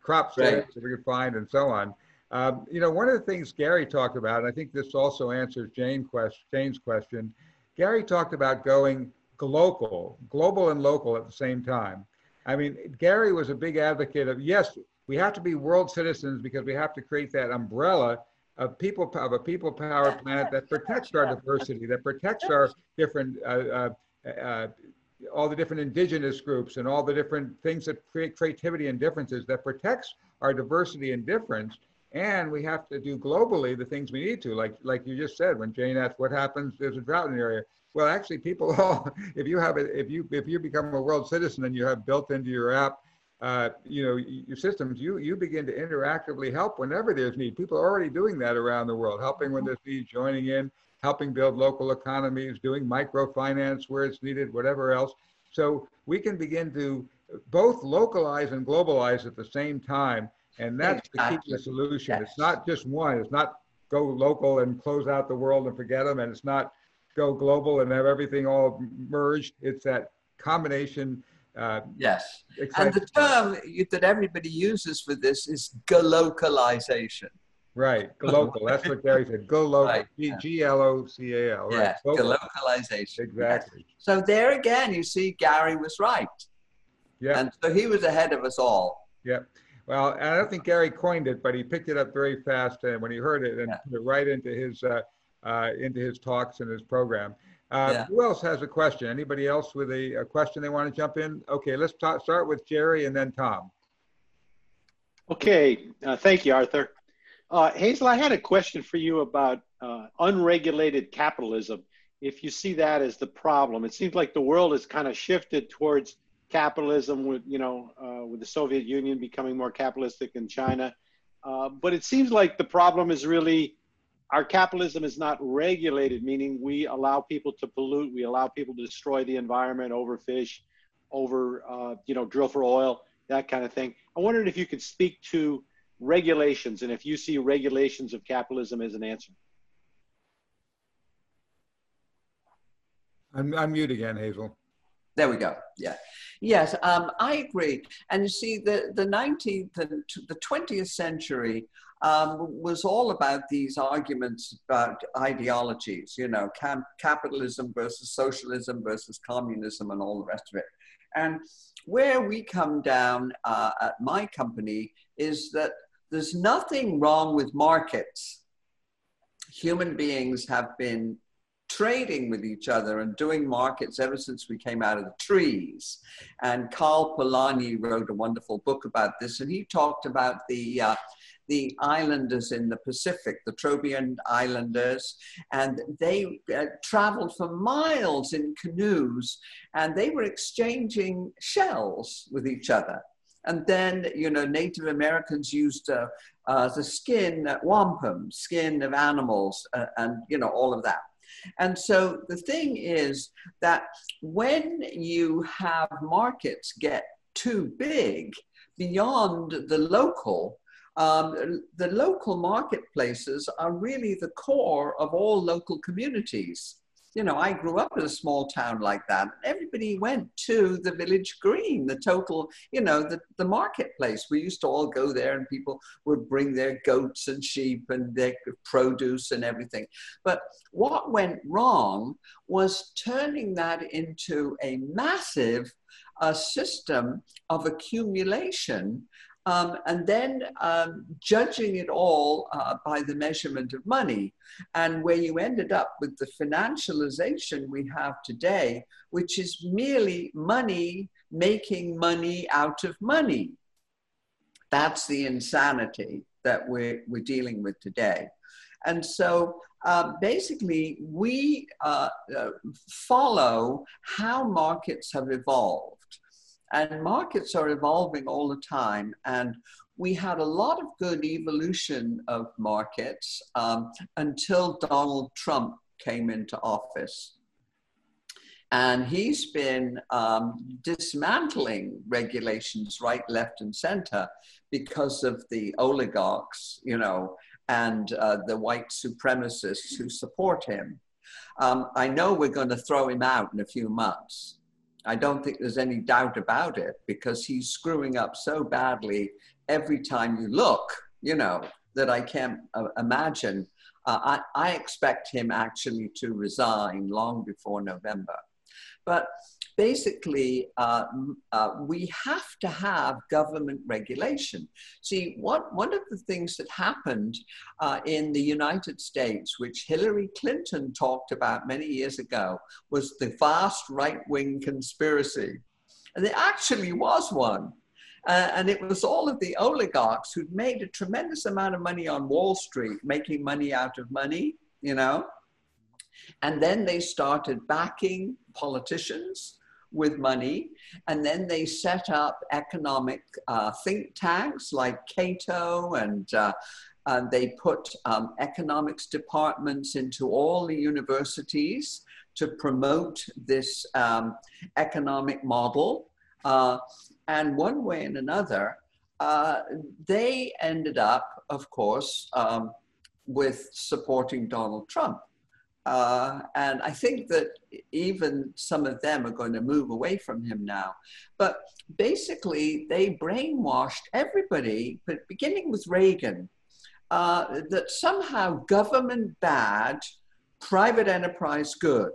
crops Right. that we could find and so on. Um, you know, one of the things Gary talked about, and I think this also answers Jane quest, Jane's question. Gary talked about going global, global and local at the same time. I mean, Gary was a big advocate of yes, we have to be world citizens because we have to create that umbrella of people of a people power planet that protects our diversity, that protects our different uh, uh, uh, all the different indigenous groups and all the different things that create creativity and differences that protects our diversity and difference. And we have to do globally the things we need to, like like you just said when Jane asked what happens there's a drought in the area. Well, actually, people all if you have it if you if you become a world citizen and you have built into your app, uh, you know your systems, you you begin to interactively help whenever there's need. People are already doing that around the world, helping when there's need, joining in, helping build local economies, doing microfinance where it's needed, whatever else. So we can begin to both localize and globalize at the same time. And that's the key to the solution. Yes. It's not just one. It's not go local and close out the world and forget them. And it's not go global and have everything all merged. It's that combination. Uh, Yes. And the term that everybody uses for this is glocalization. Right, go local. That's what Gary said. Go local. Right, G yeah. G L O C A L. Right. Yes, Local. glocalization. Exactly. So there again, you see, Gary was right. Yeah. And so he was ahead of us all. Yeah. Well, I don't think Gary coined it, but he picked it up very fast and when he heard it and Yeah. put it right into his uh, uh, into his talks and his program. Uh, Yeah. Who else has a question? Anybody else with a, a question they want to jump in? Okay, let's ta- start with Jerry and then Tom. Okay, uh, thank you, Arthur. Uh, Hazel, I had a question for you about uh, unregulated capitalism. If you see that as the problem, it seems like the world has kind of shifted towards capitalism with, you know, uh, with the Soviet Union becoming more capitalistic in China. Uh, but it seems like the problem is really our capitalism is not regulated, meaning we allow people to pollute, we allow people to destroy the environment, overfish, over, uh, you know, drill for oil, that kind of thing. I wondered if you could speak to regulations and if you see regulations of capitalism as an answer. I'm, I'm mute again, Hazel. There we go. Yeah. Yes, um, I agree. And you see, the, the 19th and t- the 20th century um, was all about these arguments about ideologies, you know, cam- capitalism versus socialism versus communism and all the rest of it. And where we come down uh, at my company is that there's nothing wrong with markets. Human beings have been trading with each other and doing markets ever since we came out of the trees. And Karl Polanyi wrote a wonderful book about this, and he talked about the uh, the islanders in the Pacific, the Trobriand Islanders, and they uh, traveled for miles in canoes, and they were exchanging shells with each other. And then, you know, Native Americans used uh, uh, the skin, uh, wampum, skin of animals, uh, and you know all of that. And so the thing is that when you have markets get too big beyond the local, um, the local marketplaces are really the core of all local communities. You know, I grew up in a small town like that. Everybody went to the village green, the total, you know, the, the marketplace. We used to all go there and people would bring their goats and sheep and their produce and everything. But what went wrong was turning that into a massive uh, system of accumulation Um, and then um, judging it all uh, by the measurement of money. And where you ended up with the financialization we have today, which is merely money making money out of money. That's the insanity that we're, we're dealing with today. And so uh, basically, we uh, uh, follow how markets have evolved. And markets are evolving all the time. And we had a lot of good evolution of markets um, until Donald Trump came into office. And he's been um, dismantling regulations right, left, and center because of the oligarchs, you know, and uh, the white supremacists who support him. Um, I know we're going to throw him out in a few months. I don't think there's any doubt about it because he's screwing up so badly every time you look, you know, that I can't uh, imagine. Uh, I, I expect him actually to resign long before November. But basically, uh, uh, we have to have government regulation. See, what, one of the things that happened uh, in the United States, which Hillary Clinton talked about many years ago, was the vast right wing conspiracy. And there actually was one. Uh, and it was all of the oligarchs who'd made a tremendous amount of money on Wall Street, making money out of money, you know. And then they started backing politicians with money. And then they set up economic uh, think tanks like Cato and uh, they put um, economics departments into all the universities to promote this um, economic model. Uh, and one way and another, uh, they ended up, of course, um, with supporting Donald Trump. Uh, and I think that even some of them are going to move away from him now. But basically, they brainwashed everybody, but beginning with Reagan, uh, that somehow government bad, private enterprise good.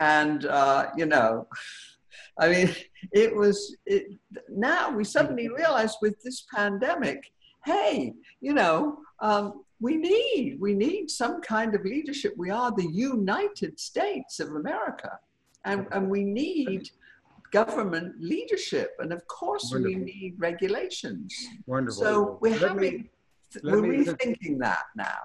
And, uh, you know, I mean, it was, it, now we suddenly realize with this pandemic, hey, you know, um, we need we need some kind of leadership. We are the united states of america. And, and we need government leadership. And of course Wonderful. we need regulations. Wonderful. so we're let having me, we're me, rethinking that now.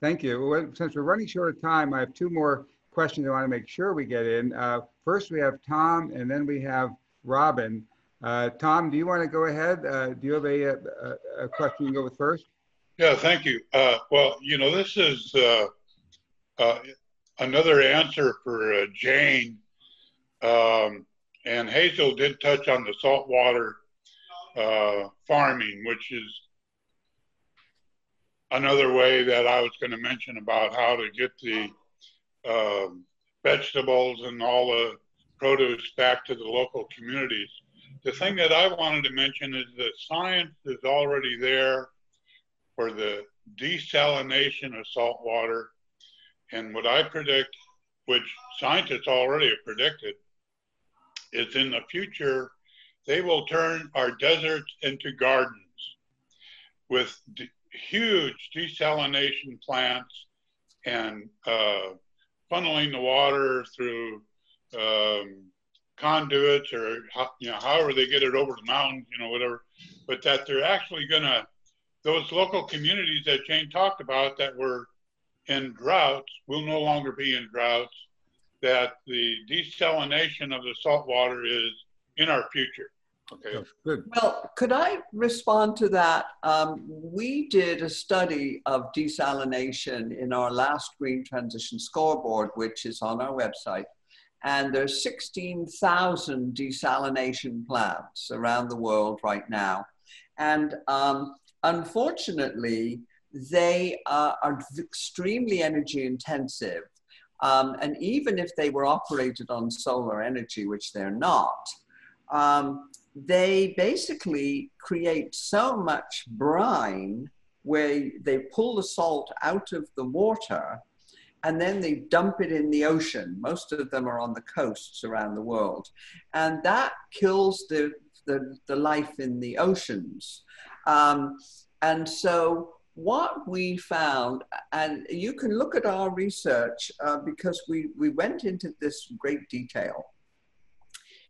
Thank you. Well, since we're running short of time i have two more questions i want to make sure we get in. Uh, first we have tom and then we have robin. Uh, tom do you want to go ahead? Uh, do you have a, a, a question you go with first yeah, thank you. Uh, well, you know, this is uh, uh, another answer for uh, Jane. Um, and Hazel did touch on the saltwater uh, farming, which is another way that I was going to mention about how to get the um, vegetables and all the produce back to the local communities. The thing that I wanted to mention is that science is already there for the desalination of salt water. And what I predict, which scientists already have predicted, is in the future, they will turn our deserts into gardens with huge desalination plants and uh, funneling the water through um, conduits or you know however they get it over the mountains, you know whatever, but that they're actually going to those local communities that Jane talked about that were in droughts will no longer be in droughts, that the desalination of the salt water is in our future. Okay. Good. Well, could I respond to that? Um, we did a study of desalination in our last Green Transition Scoreboard, which is on our website. And there's 16,000 desalination plants around the world right now. And um, Unfortunately, they uh, are extremely energy intensive. Um, and even if they were operated on solar energy, which they're not, um, they basically create so much brine where they pull the salt out of the water and then they dump it in the ocean. Most of them are on the coasts around the world. And that kills the the, the life in the oceans. Um, and so what we found, and you can look at our research uh, because we, we went into this great detail.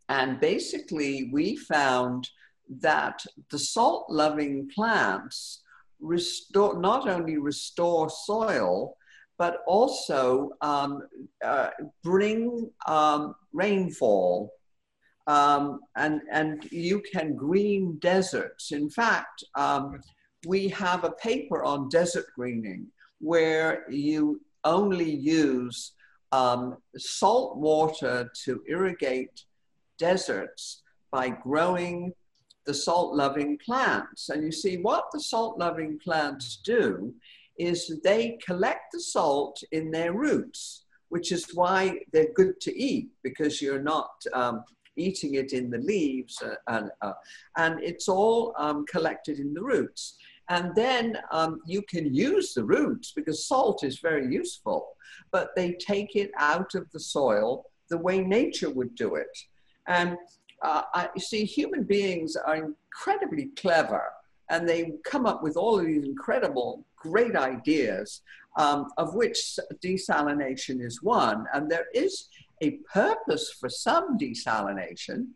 And basically, we found that the salt loving plants restore, not only restore soil, but also um, uh, bring um, rainfall. Um, and, and you can green deserts. In fact, um, we have a paper on desert greening where you only use um, salt water to irrigate deserts by growing the salt loving plants. And you see, what the salt loving plants do is they collect the salt in their roots, which is why they're good to eat because you're not um, eating it in the leaves uh, and, uh, and it's all um, collected in the roots. And then um, you can use the roots because salt is very useful, but they take it out of the soil the way nature would do it. And uh, I, you see, human beings are incredibly clever and they come up with all of these incredible, great ideas, um, of which desalination is one. And there is a purpose for some desalination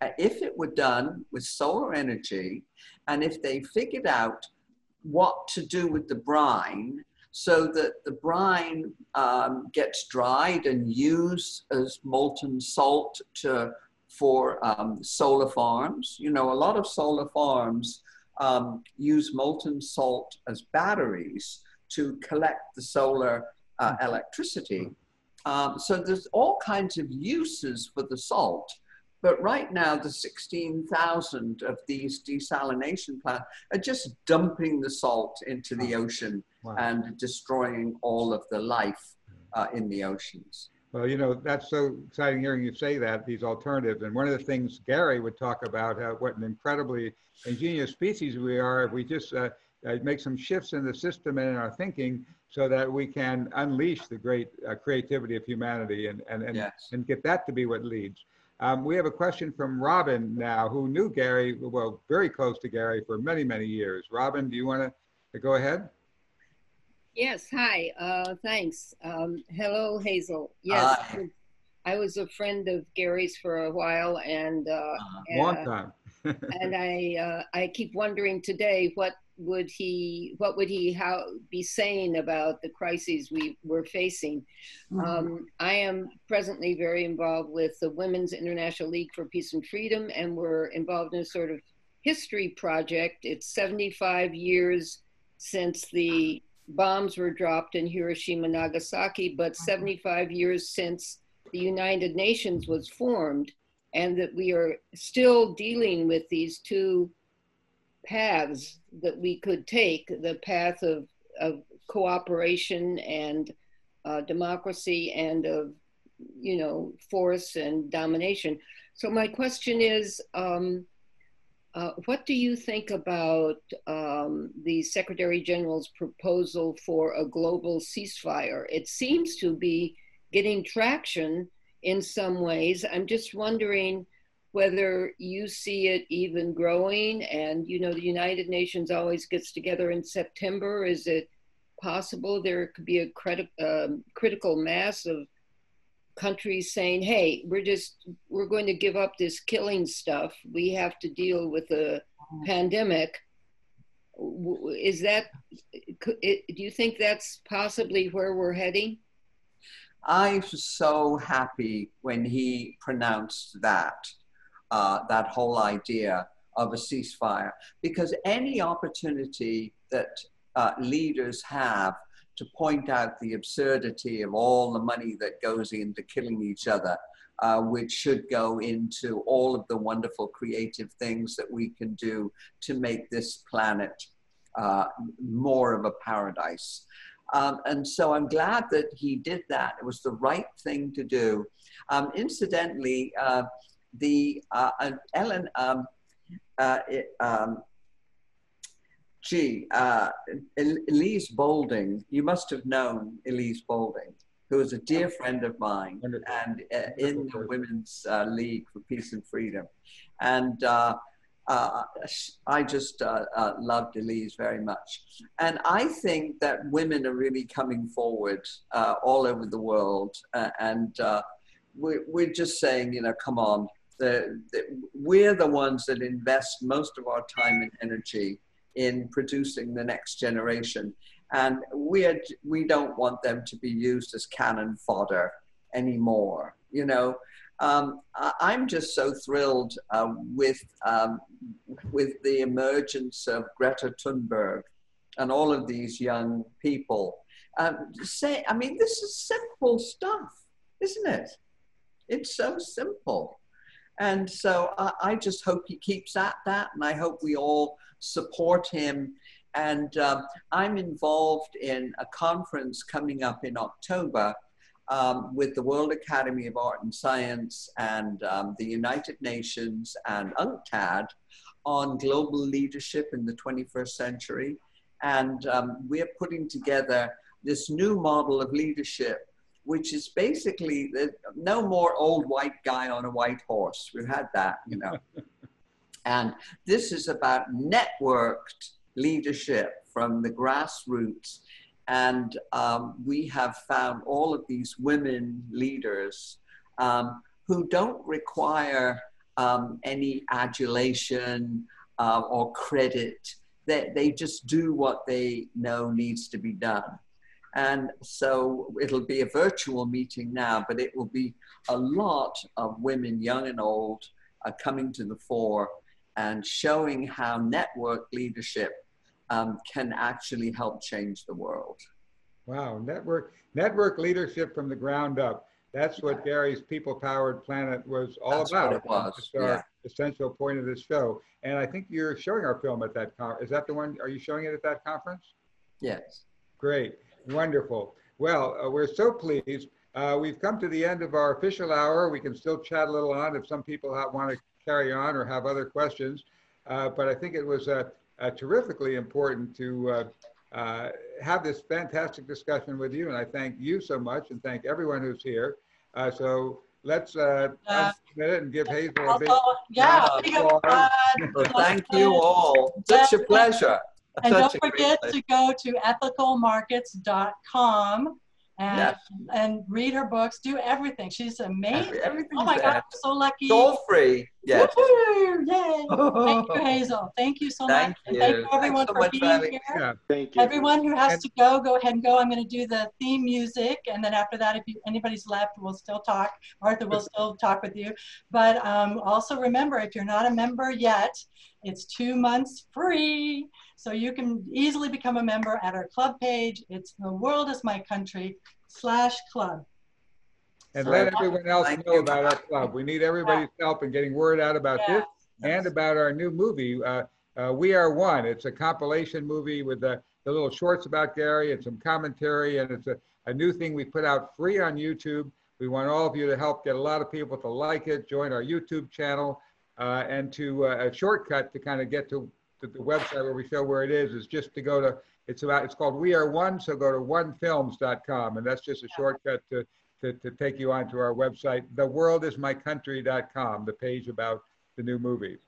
uh, if it were done with solar energy and if they figured out what to do with the brine so that the brine um, gets dried and used as molten salt to for um, solar farms. You know, a lot of solar farms um, use molten salt as batteries to collect the solar uh, electricity. Um, so there's all kinds of uses for the salt. But right now, the 16,000 of these desalination plants are just dumping the salt into the ocean wow. and destroying all of the life uh, in the oceans. Well, you know, that's so exciting hearing you say that, these alternatives. And one of the things Gary would talk about, uh, what an incredibly ingenious species we are if we just uh, uh, make some shifts in the system and in our thinking so that we can unleash the great uh, creativity of humanity and, and, and, yes. and get that to be what leads. Um, we have a question from Robin now, who knew Gary, well, very close to Gary for many, many years. Robin, do you want to go ahead? Yes, hi, uh, thanks. Um, hello, Hazel. Yes, hi. I was a friend of Gary's for a while and, uh, uh, long time. and I, uh, I keep wondering today, what would he, what would he how, be saying about the crises we were facing? Mm-hmm. Um, I am presently very involved with the Women's International League for Peace and Freedom, and we're involved in a sort of history project. It's 75 years since the bombs were dropped in Hiroshima, Nagasaki, but uh-huh. 75 years since the United Nations was formed, and that we are still dealing with these two paths that we could take the path of, of cooperation and uh, democracy and of you know force and domination so my question is um, uh, what do you think about um, the Secretary General's proposal for a global ceasefire? It seems to be getting traction in some ways. I'm just wondering whether you see it even growing. And, you know, the United Nations always gets together in September. Is it possible there could be a criti- um, critical mass of countries saying, "Hey, we're just we're going to give up this killing stuff. We have to deal with a pandemic." Is that? Do you think that's possibly where we're heading? I was so happy when he pronounced that uh, that whole idea of a ceasefire because any opportunity that uh, leaders have to point out the absurdity of all the money that goes into killing each other, uh, which should go into all of the wonderful creative things that we can do to make this planet uh, more of a paradise. Um, and so I'm glad that he did that. It was the right thing to do. Um, incidentally, uh, the uh, Ellen, um, uh, um, gee, uh, Elise Boulding, you must have known Elise Boulding. who is a dear friend of mine Wonderful. and uh, in the. Women's uh, League for Peace and Freedom. And uh, uh, I just uh, uh, love Delise very much. And I think that women are really coming forward uh, all over the world. Uh, and uh, we're, we're just saying, you know, come on. The, the, we're the ones that invest most of our time and energy in producing the next generation. And we, are, we don't want them to be used as cannon fodder anymore. You know, um, I, I'm just so thrilled uh, with, um, with the emergence of Greta Thunberg and all of these young people. Um, say, I mean, this is simple stuff, isn't it? It's so simple. And so I, I just hope he keeps at that, and I hope we all support him. And um, I'm involved in a conference coming up in October um, with the World Academy of Art and Science and um, the United Nations and UNCTAD on global leadership in the 21st century. And um, we're putting together this new model of leadership, which is basically the, no more old white guy on a white horse. We've had that, you know. and this is about networked leadership from the grassroots and um, we have found all of these women leaders um, who don't require um, any adulation uh, or credit. They, they just do what they know needs to be done. And so it'll be a virtual meeting now, but it will be a lot of women, young and old, uh, coming to the fore and showing how network leadership um, can actually help change the world. Wow, network network leadership from the ground up. That's what Gary's People Powered Planet was all That's about. what it was, It's our essential point of this show. And I think you're showing our film at that con. Is that the one? Are you showing it at that conference? Yes. Great, wonderful. Well, uh, we're so pleased. Uh, we've come to the end of our official hour. We can still chat a little on if some people want to carry on or have other questions. Uh, but I think it was uh, uh, terrifically important to uh, uh, have this fantastic discussion with you. And I thank you so much and thank everyone who's here. Uh, so let's uh, Uh, minute and give Hazel a big yeah, round of applause. applaud. Well, thank you all. Such a pleasure. And don't Such a great forget to go to ethicalmarkets.com and, Yes. and read her books, do everything. She's amazing. Every- everything's Oh my God. I'm so lucky. It's all free. Yes. Woo-hoo, Yay. Thank you, Hazel. Thank you so Thank much. And thank you. you everyone so for much for being here. Yeah. Thank you. Everyone who has And- to go, go ahead and go. I'm going to do the theme music, and then after that, if you, anybody's left, we'll still talk. Arthur will still talk with you. But um, also remember, if you're not a member yet, it's two months free, so you can easily become a member at our club page. It's the world is my country slash club. And So- let everyone else know you. about our club. We need everybody's help in getting word out about this and about our new movie, uh, uh, We Are One. It's a compilation movie with the, the little shorts about Gary and some commentary, and it's a, a new thing we put out free on YouTube. We want all of you to help get a lot of people to like it, join our YouTube channel, uh, and to uh, a shortcut to kind of get to, to the website where we show where it is is just to go to. It's about. It's called We Are One. So go to onefilms.com, and that's just a shortcut to to, to take you onto our website, theworldismycountry.com, the page about the new movie.